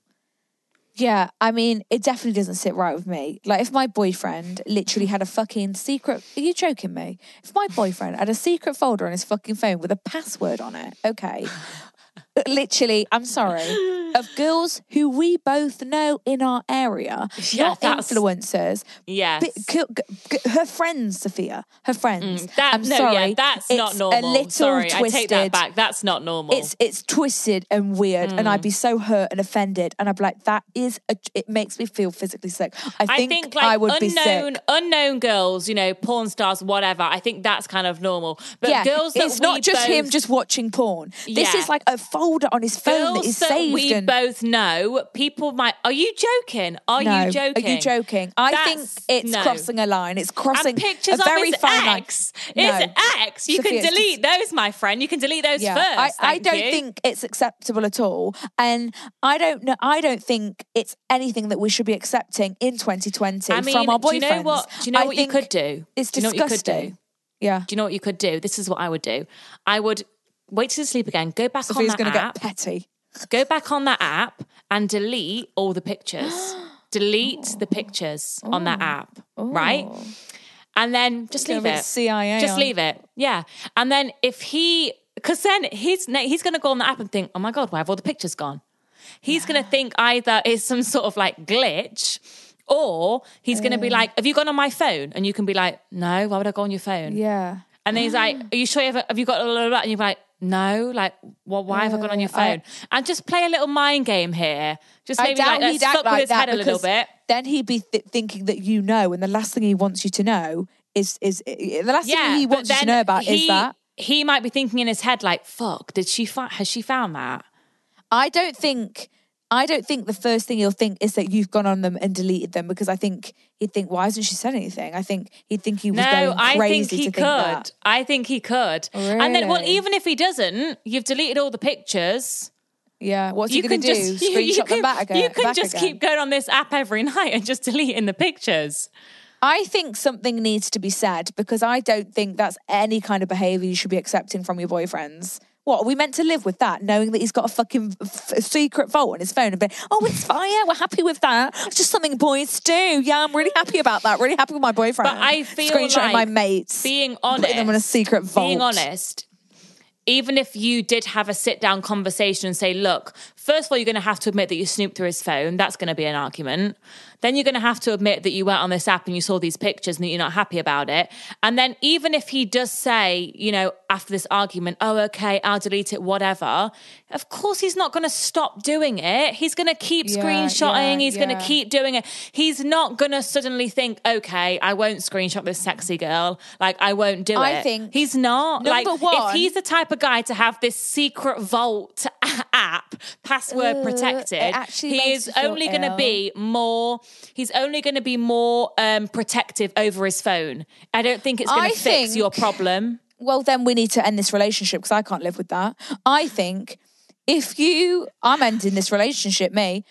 Yeah, I mean, it definitely doesn't sit right with me. Like, if my boyfriend literally had a fucking secret, are you joking me? If my boyfriend had a secret folder on his fucking phone with a password on it, okay. literally, I'm sorry, of girls who we both know in our area, Yeah, not influencers. Yes. Bi- g- g- g- her friends, Sophia, her friends. Mm, That, I'm no, sorry, yeah, that's not normal. A little Sorry, twisted. I take that back. That's not normal. It's it's twisted and weird, and I'd be so hurt and offended, and I'd be like, "That is, a, it makes me feel physically sick." I I think, think, like I would be unknown sick. unknown girls, you know, porn stars, whatever. I think that's kind of normal. But yeah, girls that it's not just him just watching porn. This Yeah. is like a folder on his phone that is saved. we and both know. People might. Are you joking? Are no, you joking? Are you joking? I think it's no. crossing a line. It's crossing And pictures a very of his fine ex. line. His No. ex. You Sophia, can delete those, my friend. You can delete those Yeah, first. I, I don't you. think it's acceptable at all, and I don't know. I don't think it's anything that we should be accepting in 2020 I mean, from our boyfriends. do you know what? Do you know I what you could do? It's do you know what you could disgusting. do? Yeah, Do you know what you could do? This is what I would do. I would wait till you sleep again. Go back on going that to app. get petty. Go back on that app and delete all the pictures. delete the oh. pictures on that oh. app, right? Oh. And then just leave it. CIA Just on. leave it. Yeah. And then if he, because then he's he's going to go on the app and think, oh my god, why have all the pictures gone? He's going to think either it's some sort of like glitch. Or he's going to be um. like, "Have you gone on my phone?" And you can be like, "No, why would I go on your phone?" Yeah. And then he's like, Are you sure you have, have you got blah, blah, blah? And you're like, No, like, well, why have I gone on your Uh, I- phone? and just play a little mind game here. Just I maybe like, let's he'd act with like his head a little bit. Then he'd be th- thinking that you know, and the last thing he wants you to know is is the last Yeah, thing he wants you to know about is that. he might be thinking in his head like, "Fuck, did she find? Has she found that?" I don't think. I don't think the first thing he'll think is that you've gone on them and deleted them because I think he'd think, why hasn't she said anything? I think he'd think he was No, going I crazy think he to could. think that. I think he could. And then, well, even if he doesn't, you've deleted all the pictures. Yeah, what's you he going to do? just you- Screenshot you them can, back again? You can back just again? keep going on this app every night and just deleting the pictures. I think something needs to be said because I don't think that's any kind of behaviour you should be accepting from your boyfriends. What are we meant to live with that, knowing that he's got a fucking f- secret vault on his phone and be, oh, it's fine, yeah, we're happy with that. It's just something boys do. Yeah, I'm really happy about that. Really happy with my boyfriend. But I feel screenshotting like my mates, being honest, putting them in a secret vault. being honest, even if you did have a sit down conversation and say, look, first of all, you're going to have to admit that you snooped through his phone. That's going to be an argument. Then you're going to have to admit that you went on this app and you saw these pictures and that you're not happy about it. And then even if he does say, you know, after this argument, oh, okay, I'll delete it, whatever, of course he's not going to stop doing it. He's going to keep Yeah, screenshotting. yeah, he's going to keep doing it. He's not going to suddenly think, okay, I won't screenshot this sexy girl. Like, I won't do I it. think- he's not. Number like, one- if he's the type of guy to have this secret vault app password protected, it he is only going to be more. He's only going to be more um, protective over his phone. I don't think it's going to fix your problem. well, then we need to end this relationship because I can't live with that. I think if you, I'm ending this relationship, me.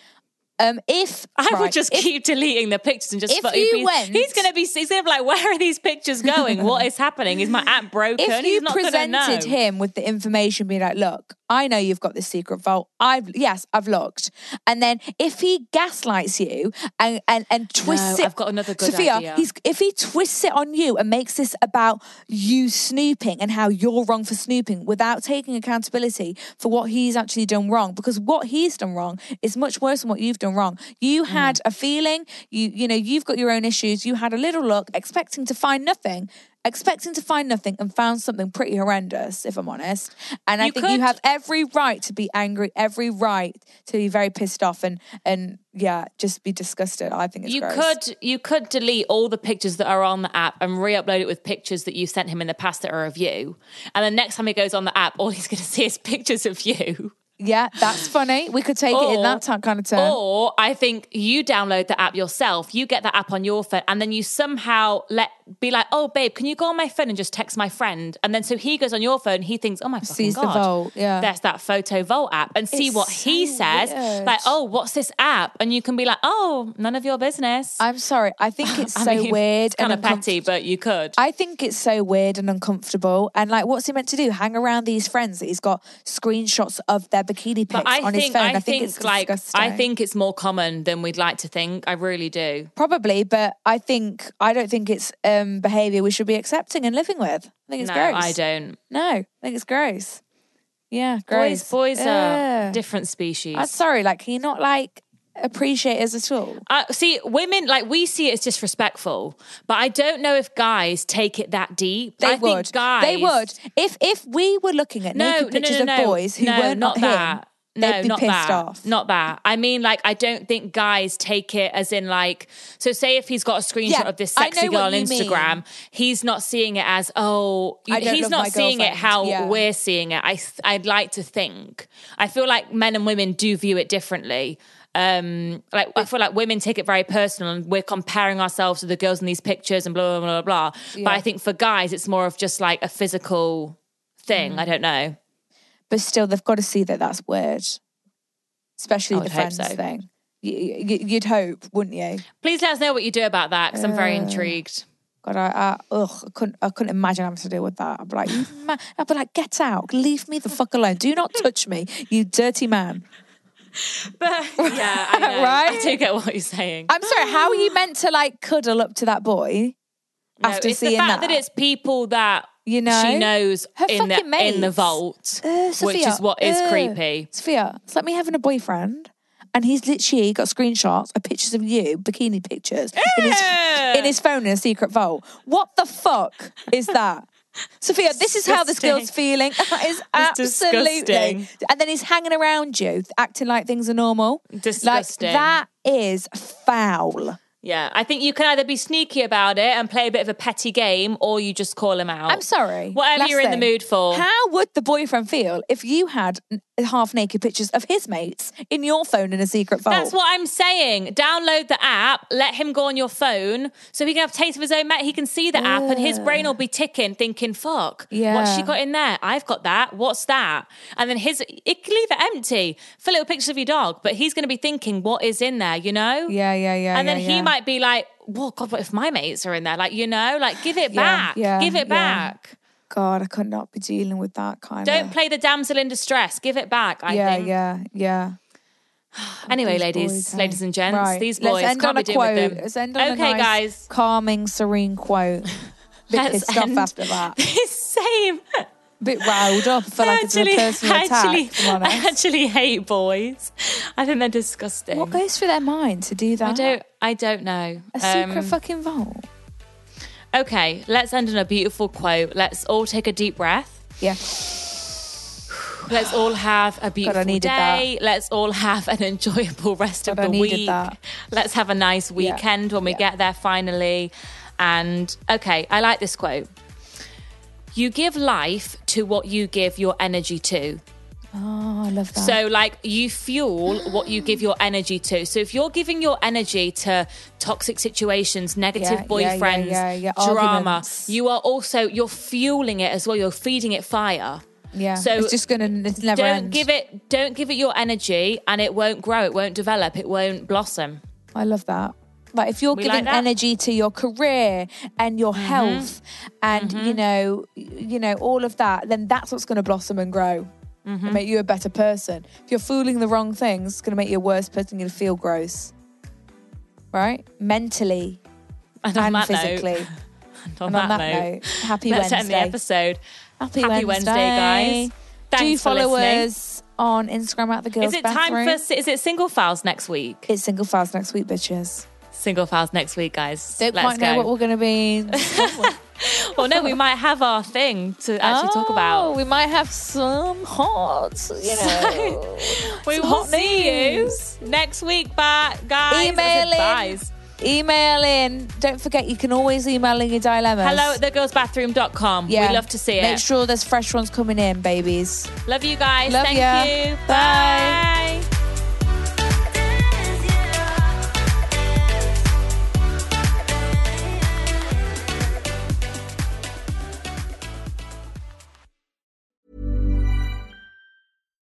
Um, if I would just if- keep deleting the pictures and just. if you he's, went- he's going to be. He's going to be like, "Where are these pictures going? what is happening? Is my app broken?" if you not going to know. presented him with the information, be like, "Look, I know you've got this secret vault. I've yes, I've looked." And then if he gaslights you and and and twists No, it, I've got another good Sophia, idea. he's if he twists it on you and makes this about you snooping and how you're wrong for snooping without taking accountability for what he's actually done wrong, because what he's done wrong is much worse than what you've done wrong. You Mm. had a feeling, you you know, you've got your own issues. You had a little look, expecting to find nothing. Expecting to find nothing and found something pretty horrendous, if I'm honest. And I You think you have every right to be angry, every right to be very pissed off and and yeah, just be disgusted. I think it's You gross. could you could delete all the pictures that are on the app and re-upload it with pictures that you sent him in the past that are of you. And then next time he goes on the app, all he's going to see is pictures of you. Yeah, that's funny. We could take it in that kind of turn. Or I think you download the app yourself, you get that app on your phone, and then you somehow let be like, oh babe, can you go on my phone and just text my friend? And then so he goes on your phone, he thinks, oh my fucking Sees the god, Vault, yeah. there's that photo vault app, and see It's what he says. weird. Like, oh, what's this app? And you can be like, oh, none of your business. I'm sorry. I think it's so mean, weird it's kind and of petty, but you could. I think it's so weird and uncomfortable. And like, what's he meant to do? Hang around these friends that he's got screenshots of their bikini pics I on think his phone? I, I, think, it's like disgusting. I think it's more common than we'd like to think. I really do. probably, but I think I don't think it's um behavior we should be accepting and living with. I think it's no, gross. I don't. No, I think it's gross. Yeah, Boys, gross. boys are different species. I'm sorry. Like, can you not like appreciate us at all? Uh, see, women like we see it as disrespectful, but I don't know if guys take it that deep. They I think would. guys. They would. If if we were looking at No, naked no, pictures no, of boys who no, weren't not him, that. No, they'd be not pissed that. off. Not that. I mean, like, I don't think guys take it as in like. So, say if he's got a screenshot Yeah, of this sexy girl on you mean. Instagram, he's not seeing it as oh, he's not seeing it how Yeah. we're seeing it. I I'd like to think. I feel like men and women do view it differently. Um, like I feel like women take it very personal, and we're comparing ourselves to the girls in these pictures and blah blah blah blah. blah. But I think for guys, it's more of just like a physical thing. Mm. I don't know. but still, they've got to see that that's weird, especially the would friends so. thing. You, you'd hope, wouldn't you? Please let us know what you do about that because I'm very intrigued. God, I, I, ugh, I couldn't, I couldn't imagine having to deal with that. I'd be like, I'd be like, get out, leave me the fuck alone. Do not touch me, you dirty man. But yeah, I know. Right? I do get what you're saying. I'm sorry, how are you meant to like cuddle up to that boy No, after it's seeing the fact that? that? it's people that You know? she knows Her in the fucking in the vault, Uh, which is what is uh, creepy. Sophia, it's like me having a boyfriend, and he's literally got screenshots of pictures of you, bikini pictures, in, his, in his phone in a secret vault. What the fuck is that? Sophia, this is how this girl's feeling. That is absolutely. disgusting. And then he's hanging around you, acting like things are normal. Disgusting. Like, that is foul. Yeah, I think you can either be sneaky about it and play a bit of a petty game, or you just call him out. I'm sorry. Whatever Last you're in the mood for. How would the boyfriend feel if you had half naked pictures of his mates in your phone in a secret vault? That's what I'm saying. Download the app, let him go on your phone so he can have a taste of his own met. He can see the app and his brain will be ticking, thinking, fuck, yeah. what's she got in there? I've got that. What's that? And then his, it can leave it empty. For little pictures of your dog, but he's going to be thinking, what is in there, you know? Yeah, yeah, yeah. And then yeah, he yeah. might be like, well, God, what if my mates are in there? Like, you know, like give it back. yeah, give it yeah. back. God, I could not be dealing with that kind Don't of. play the damsel in distress. Give it back, I yeah, think. yeah, yeah. Anyway, ladies, boys, ladies and gents, Right. these Let's boys end can't on be a quote. with them. Let's end on a okay, nice, guys. calming, serene quote. Bit Let's pissed off after that. Same. Bit riled up. I feel like it's a personal attack. actually, I'm I actually hate boys. I think they're disgusting. What goes through their mind to do that? I don't. I don't know. A secret Um, fucking vault. Okay, let's end on a beautiful quote. Let's all take a deep breath. Yeah. Let's all have a beautiful needed day. Let's all have an enjoyable rest of God, I the week. that. Let's have a nice weekend when we yeah. get there finally. And okay, I like this quote. You give life to what you give your energy to. Oh, I love that. So, like, you fuel what you give your energy to. So, if you're giving your energy to toxic situations, negative Yeah, boyfriends, yeah, yeah, drama, arguments. you are also you're fueling it as well. You're feeding it fire. yeah, so it's just gonna it's never Don't end. give it. Don't give it your energy, and it won't grow. It won't develop. It won't blossom. I love that. Like if you're We giving like energy to your career and your mm-hmm. health and you mm-hmm. know you know all of that, then that's what's going to blossom and grow and make you a better person. If you're fooling the wrong things, it's going to make you a worse person. You're going to feel gross, right? Mentally And on and that physically. note, and and on that note, happy Wednesday. let's Wednesday. end the episode. Happy, Happy Wednesday, Wednesday, guys. Do Thanks for follow us on Instagram at the girls. Is it bathroom. time for? Is it single files next week? It's single files next week, bitches. Single files next week, guys. Don't Let's quite know what we're going to be. well, no, we might have our thing to actually talk Oh, about. We might have some hot, you know. We some will see you news. next week, bye, guys. Email in. Guys. Email in. Don't forget, you can always email in your dilemmas. Hello at thegirlsbathroom.com. Yeah. We love to see it. Make sure there's fresh ones coming in, babies. Love you guys. Love Thank ya. you. Bye. Bye.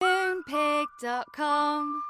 Moonpig.com.